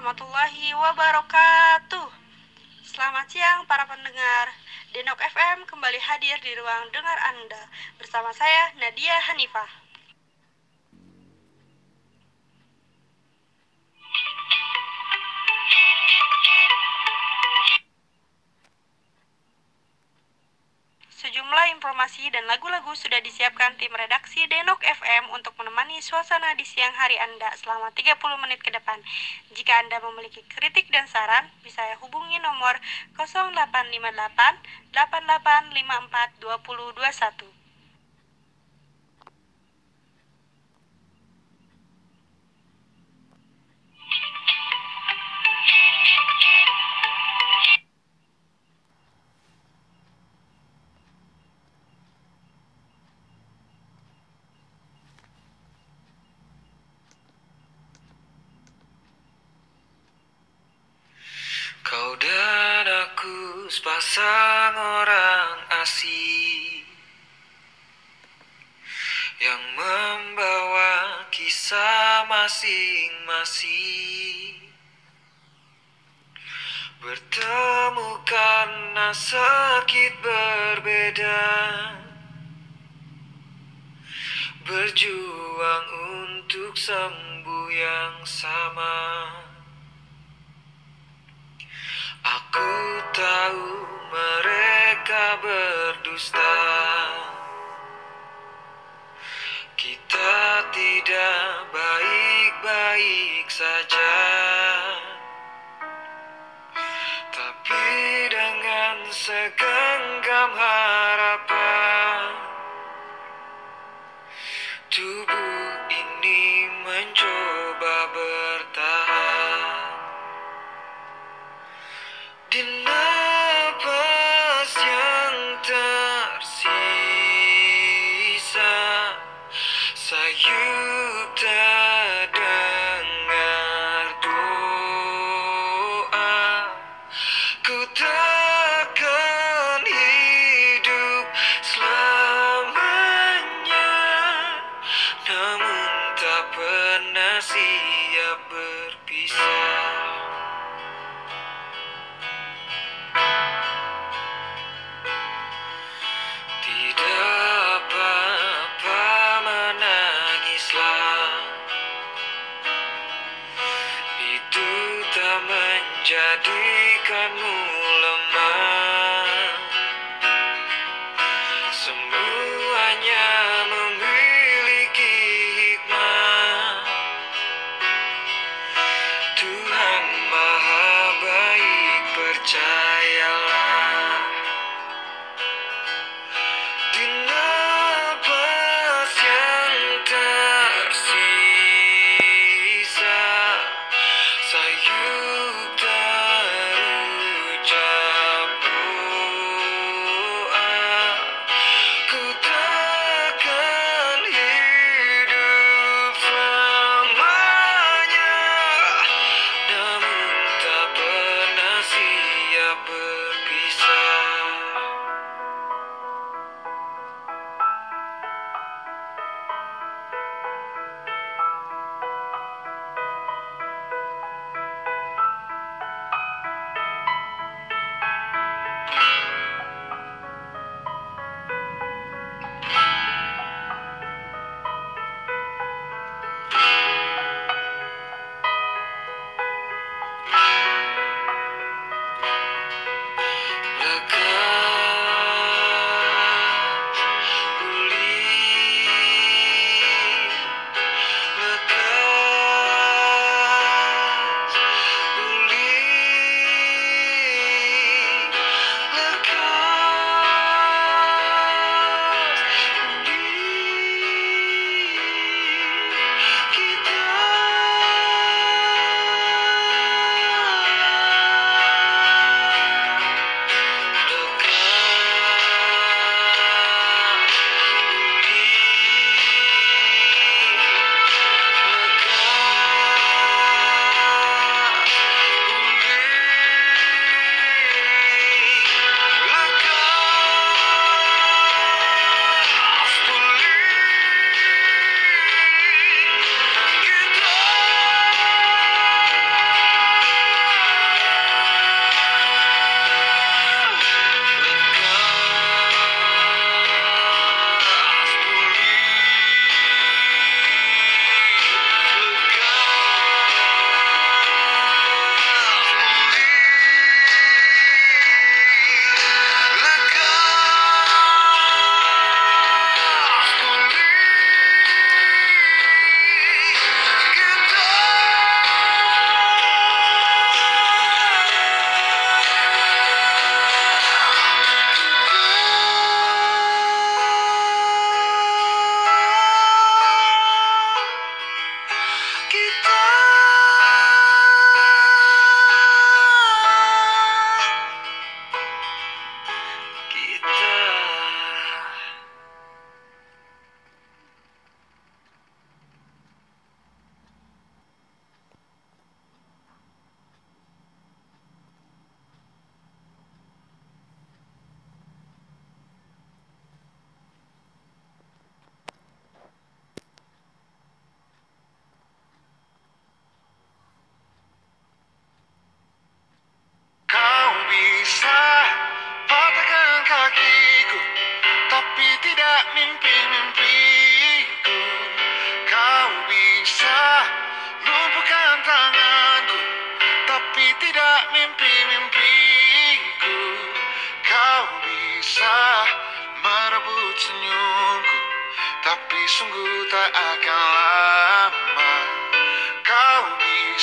warahmatullahi wabarakatuh. Selamat siang para pendengar. Denok FM kembali hadir di ruang dengar Anda bersama saya Nadia Hanifah. Informasi dan lagu-lagu sudah disiapkan tim redaksi Denok FM untuk menemani suasana di siang hari Anda selama 30 menit ke depan. Jika Anda memiliki kritik dan saran, bisa hubungi nomor 0858 8854 2021. Sakit berbeda. Berjuang untuk sembuh yang sama. Aku tahu mereka berdusta. Kita tidak baik-baik saja dalam harapan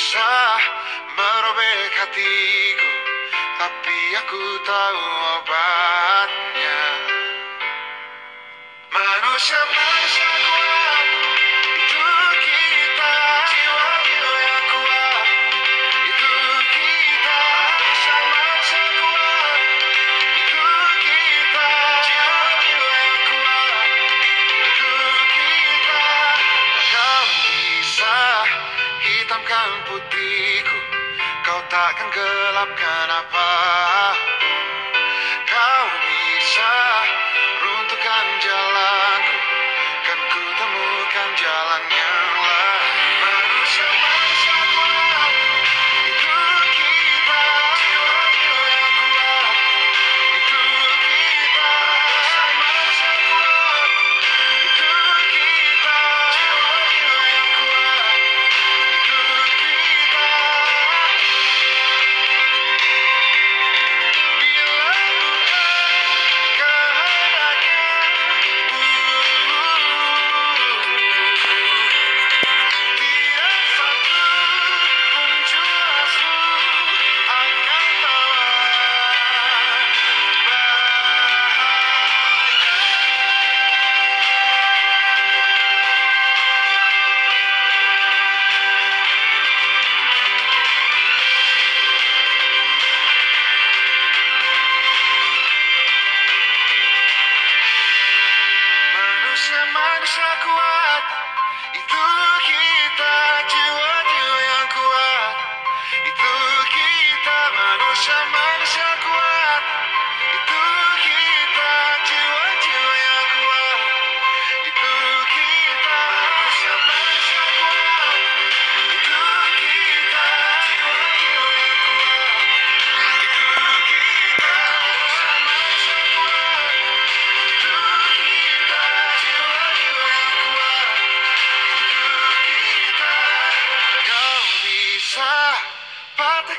bisa merobek hatiku Tapi aku tahu obatnya. Manusia manusia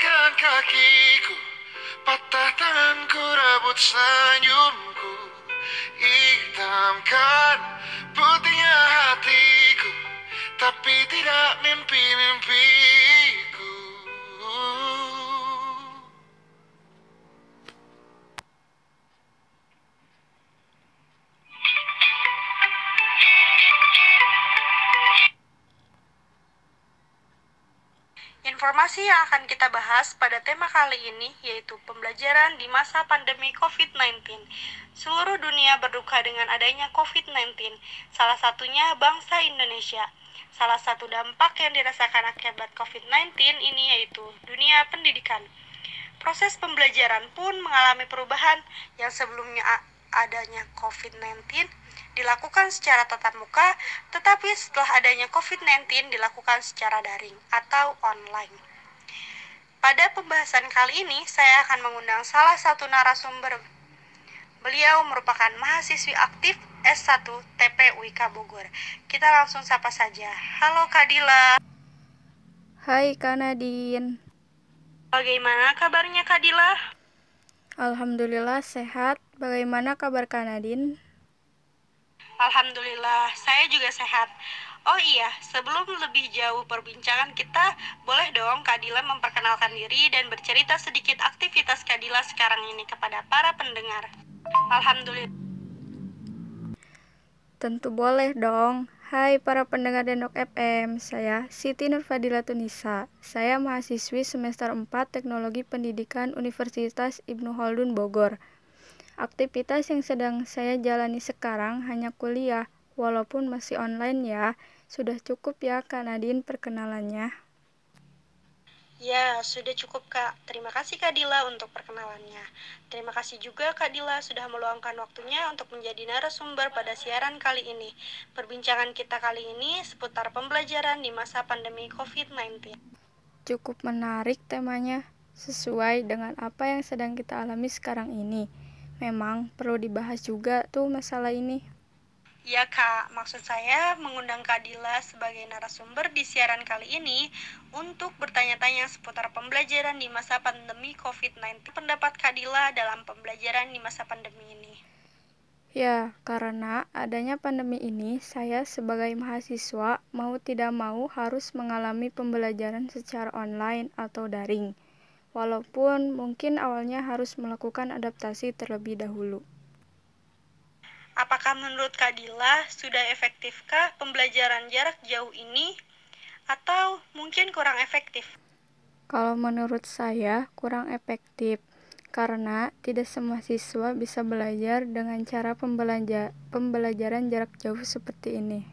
patahkan kakiku Patah tanganku rebut senyumku. Hitamkan putihnya hatiku Tapi tidak mimpi-mimpiku Informasi yang akan kita bahas pada tema kali ini yaitu pembelajaran di masa pandemi COVID-19. Seluruh dunia berduka dengan adanya COVID-19, salah satunya bangsa Indonesia. Salah satu dampak yang dirasakan akibat COVID-19 ini yaitu dunia pendidikan. Proses pembelajaran pun mengalami perubahan yang sebelumnya adanya COVID-19 dilakukan secara tatap muka, tetapi setelah adanya COVID-19 dilakukan secara daring atau online. Pada pembahasan kali ini, saya akan mengundang salah satu narasumber. Beliau merupakan mahasiswi aktif S1 TPUIK Bogor. Kita langsung sapa saja. Halo Kadila. Hai Kak Nadine, Bagaimana kabarnya Kadila? Alhamdulillah sehat. Bagaimana kabar Kak Nadine? Alhamdulillah, saya juga sehat. Oh iya, sebelum lebih jauh perbincangan kita, boleh dong Kadila memperkenalkan diri dan bercerita sedikit aktivitas Kadila sekarang ini kepada para pendengar. Alhamdulillah. Tentu boleh dong. Hai para pendengar Denok FM, saya Siti Nurfadila Tunisa. Saya mahasiswi semester 4 Teknologi Pendidikan Universitas Ibnu Khaldun Bogor. Aktivitas yang sedang saya jalani sekarang hanya kuliah, walaupun masih online ya. Sudah cukup ya Kak Nadine perkenalannya. Ya, sudah cukup Kak. Terima kasih Kak Dila untuk perkenalannya. Terima kasih juga Kak Dila sudah meluangkan waktunya untuk menjadi narasumber pada siaran kali ini. Perbincangan kita kali ini seputar pembelajaran di masa pandemi COVID-19. Cukup menarik temanya, sesuai dengan apa yang sedang kita alami sekarang ini. Memang perlu dibahas juga tuh masalah ini. Ya Kak, maksud saya mengundang Kak Dila sebagai narasumber di siaran kali ini untuk bertanya-tanya seputar pembelajaran di masa pandemi COVID-19. Pendapat Kak Dila dalam pembelajaran di masa pandemi ini. Ya, karena adanya pandemi ini, saya sebagai mahasiswa mau tidak mau harus mengalami pembelajaran secara online atau daring. Walaupun mungkin awalnya harus melakukan adaptasi terlebih dahulu. Apakah menurut Kak Dila sudah efektifkah pembelajaran jarak jauh ini atau mungkin kurang efektif? Kalau menurut saya kurang efektif karena tidak semua siswa bisa belajar dengan cara pembelaja pembelajaran jarak jauh seperti ini.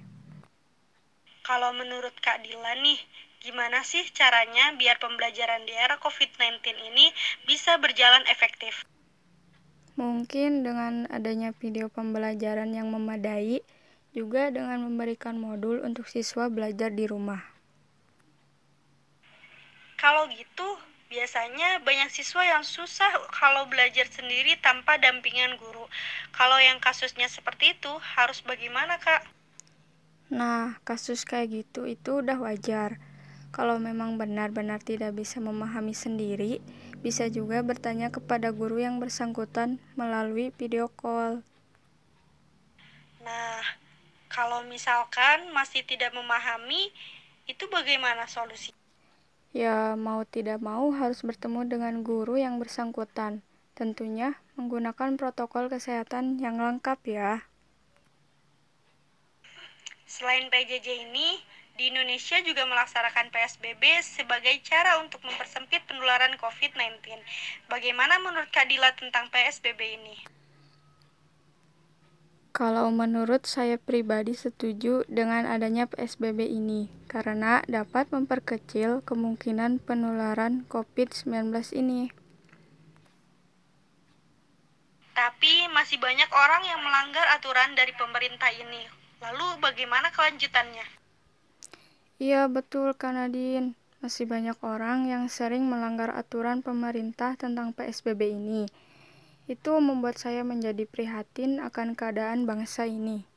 Kalau menurut Kak Dila nih, gimana sih caranya biar pembelajaran di era COVID-19 ini bisa berjalan efektif? Mungkin dengan adanya video pembelajaran yang memadai, juga dengan memberikan modul untuk siswa belajar di rumah. Kalau gitu, biasanya banyak siswa yang susah kalau belajar sendiri tanpa dampingan guru. Kalau yang kasusnya seperti itu, harus bagaimana, Kak? Nah, kasus kayak gitu itu udah wajar. Kalau memang benar-benar tidak bisa memahami sendiri, bisa juga bertanya kepada guru yang bersangkutan melalui video call. Nah, kalau misalkan masih tidak memahami, itu bagaimana solusi? Ya, mau tidak mau harus bertemu dengan guru yang bersangkutan. Tentunya menggunakan protokol kesehatan yang lengkap ya. Selain PJJ ini, di Indonesia juga melaksanakan PSBB sebagai cara untuk mempersempit penularan COVID-19. Bagaimana menurut Kak Dila tentang PSBB ini? Kalau menurut saya pribadi setuju dengan adanya PSBB ini, karena dapat memperkecil kemungkinan penularan COVID-19 ini. Tapi masih banyak orang yang melanggar aturan dari pemerintah ini. Lalu bagaimana kelanjutannya? Iya betul Kanadin, masih banyak orang yang sering melanggar aturan pemerintah tentang PSBB ini. Itu membuat saya menjadi prihatin akan keadaan bangsa ini.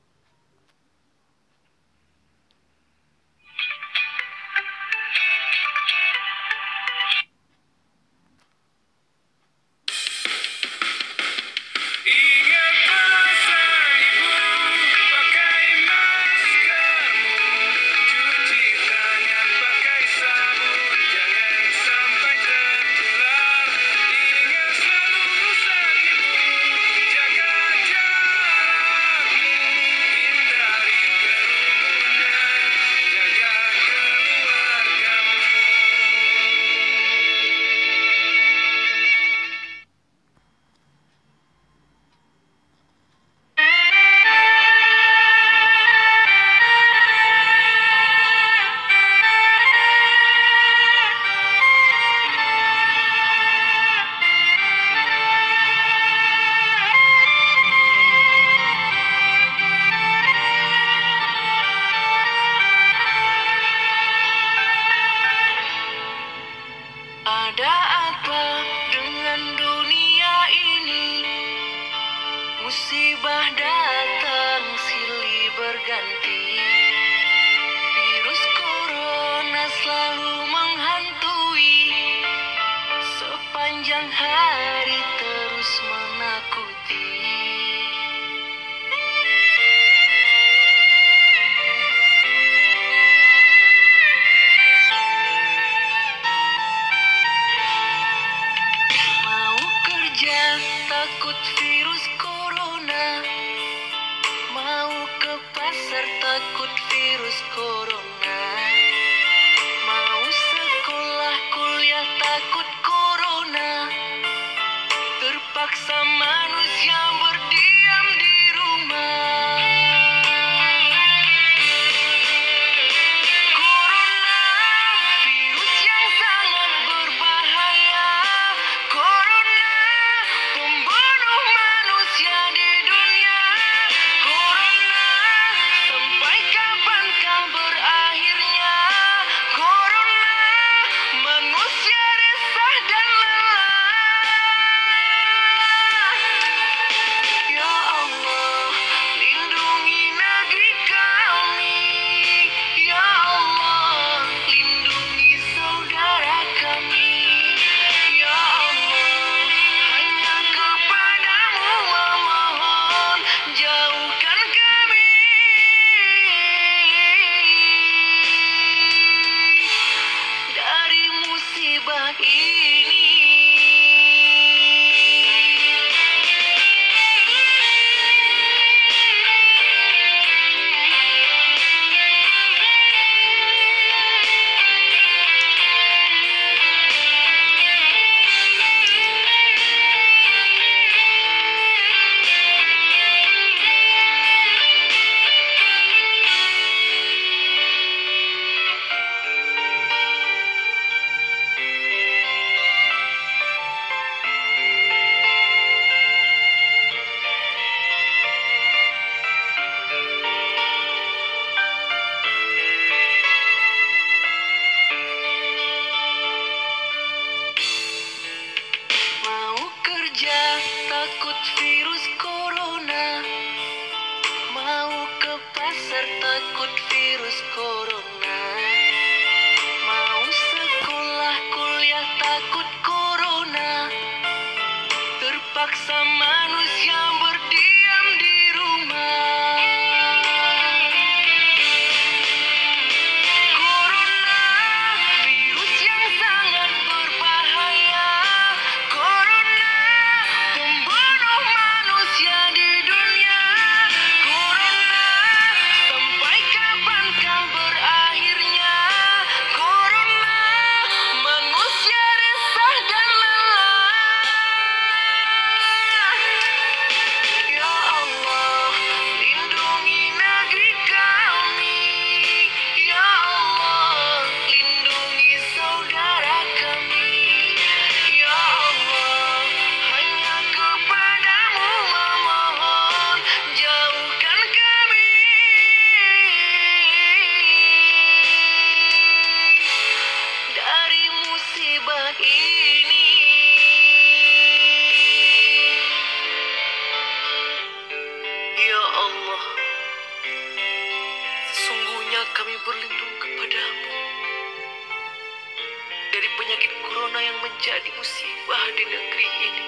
Penyakit corona yang menjadi musibah di negeri ini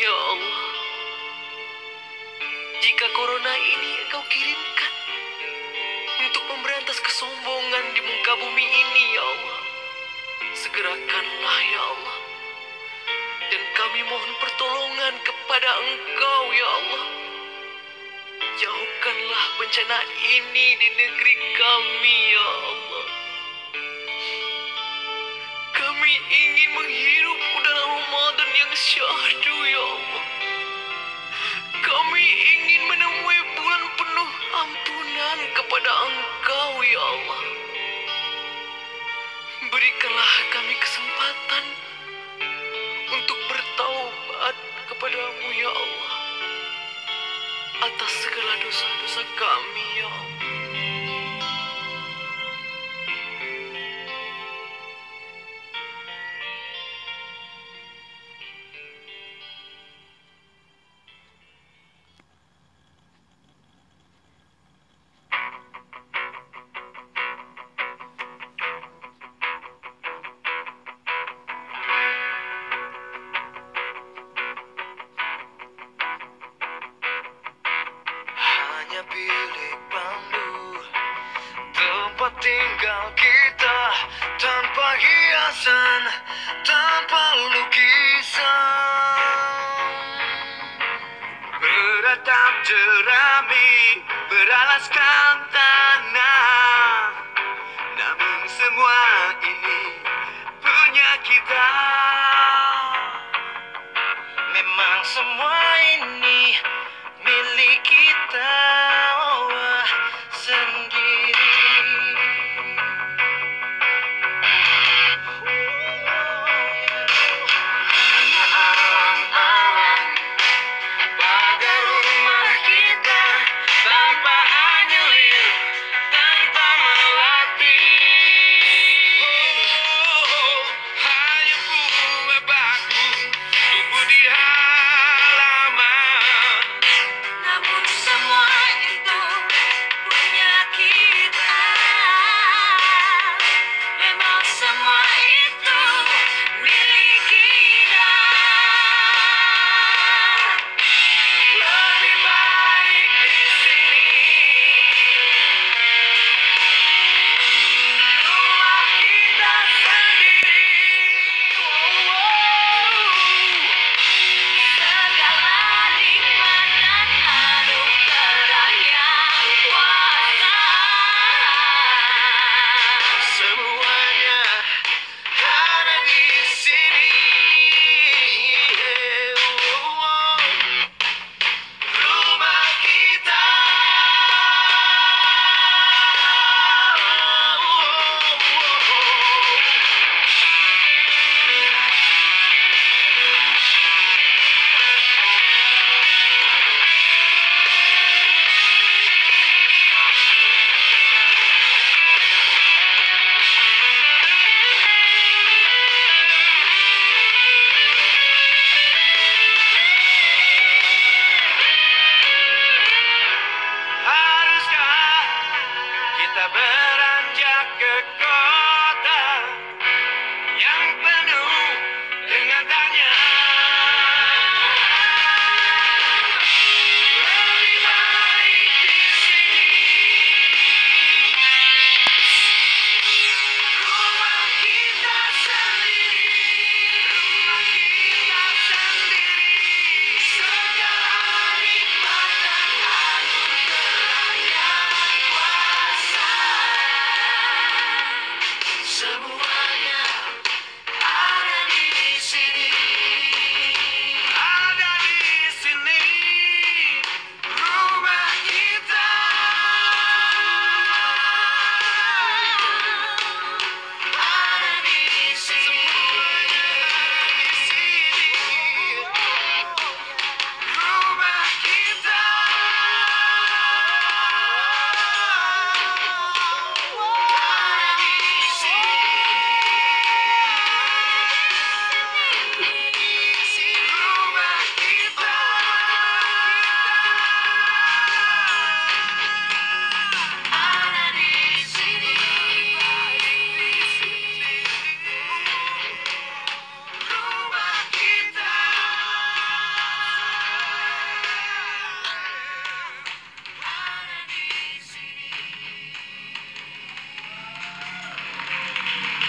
Ya Allah Jika corona ini engkau kirimkan Untuk memberantas kesombongan di muka bumi ini ya Allah Segerakanlah ya Allah dan kami mohon pertolongan kepada Engkau ya Allah. Jauhkanlah bencana ini di negeri kami ya Allah. Kami ingin menghirup udara Ramadan yang syahdu ya Allah. Kami ingin menemui bulan penuh ampunan kepada Engkau ya Allah. Berikanlah kami kesempatan untuk bertaubat kepadamu ya Allah atas segala dosa-dosa kami ya Allah. Hiasan Tanpa lukisan. Beratap jerami Beralaskan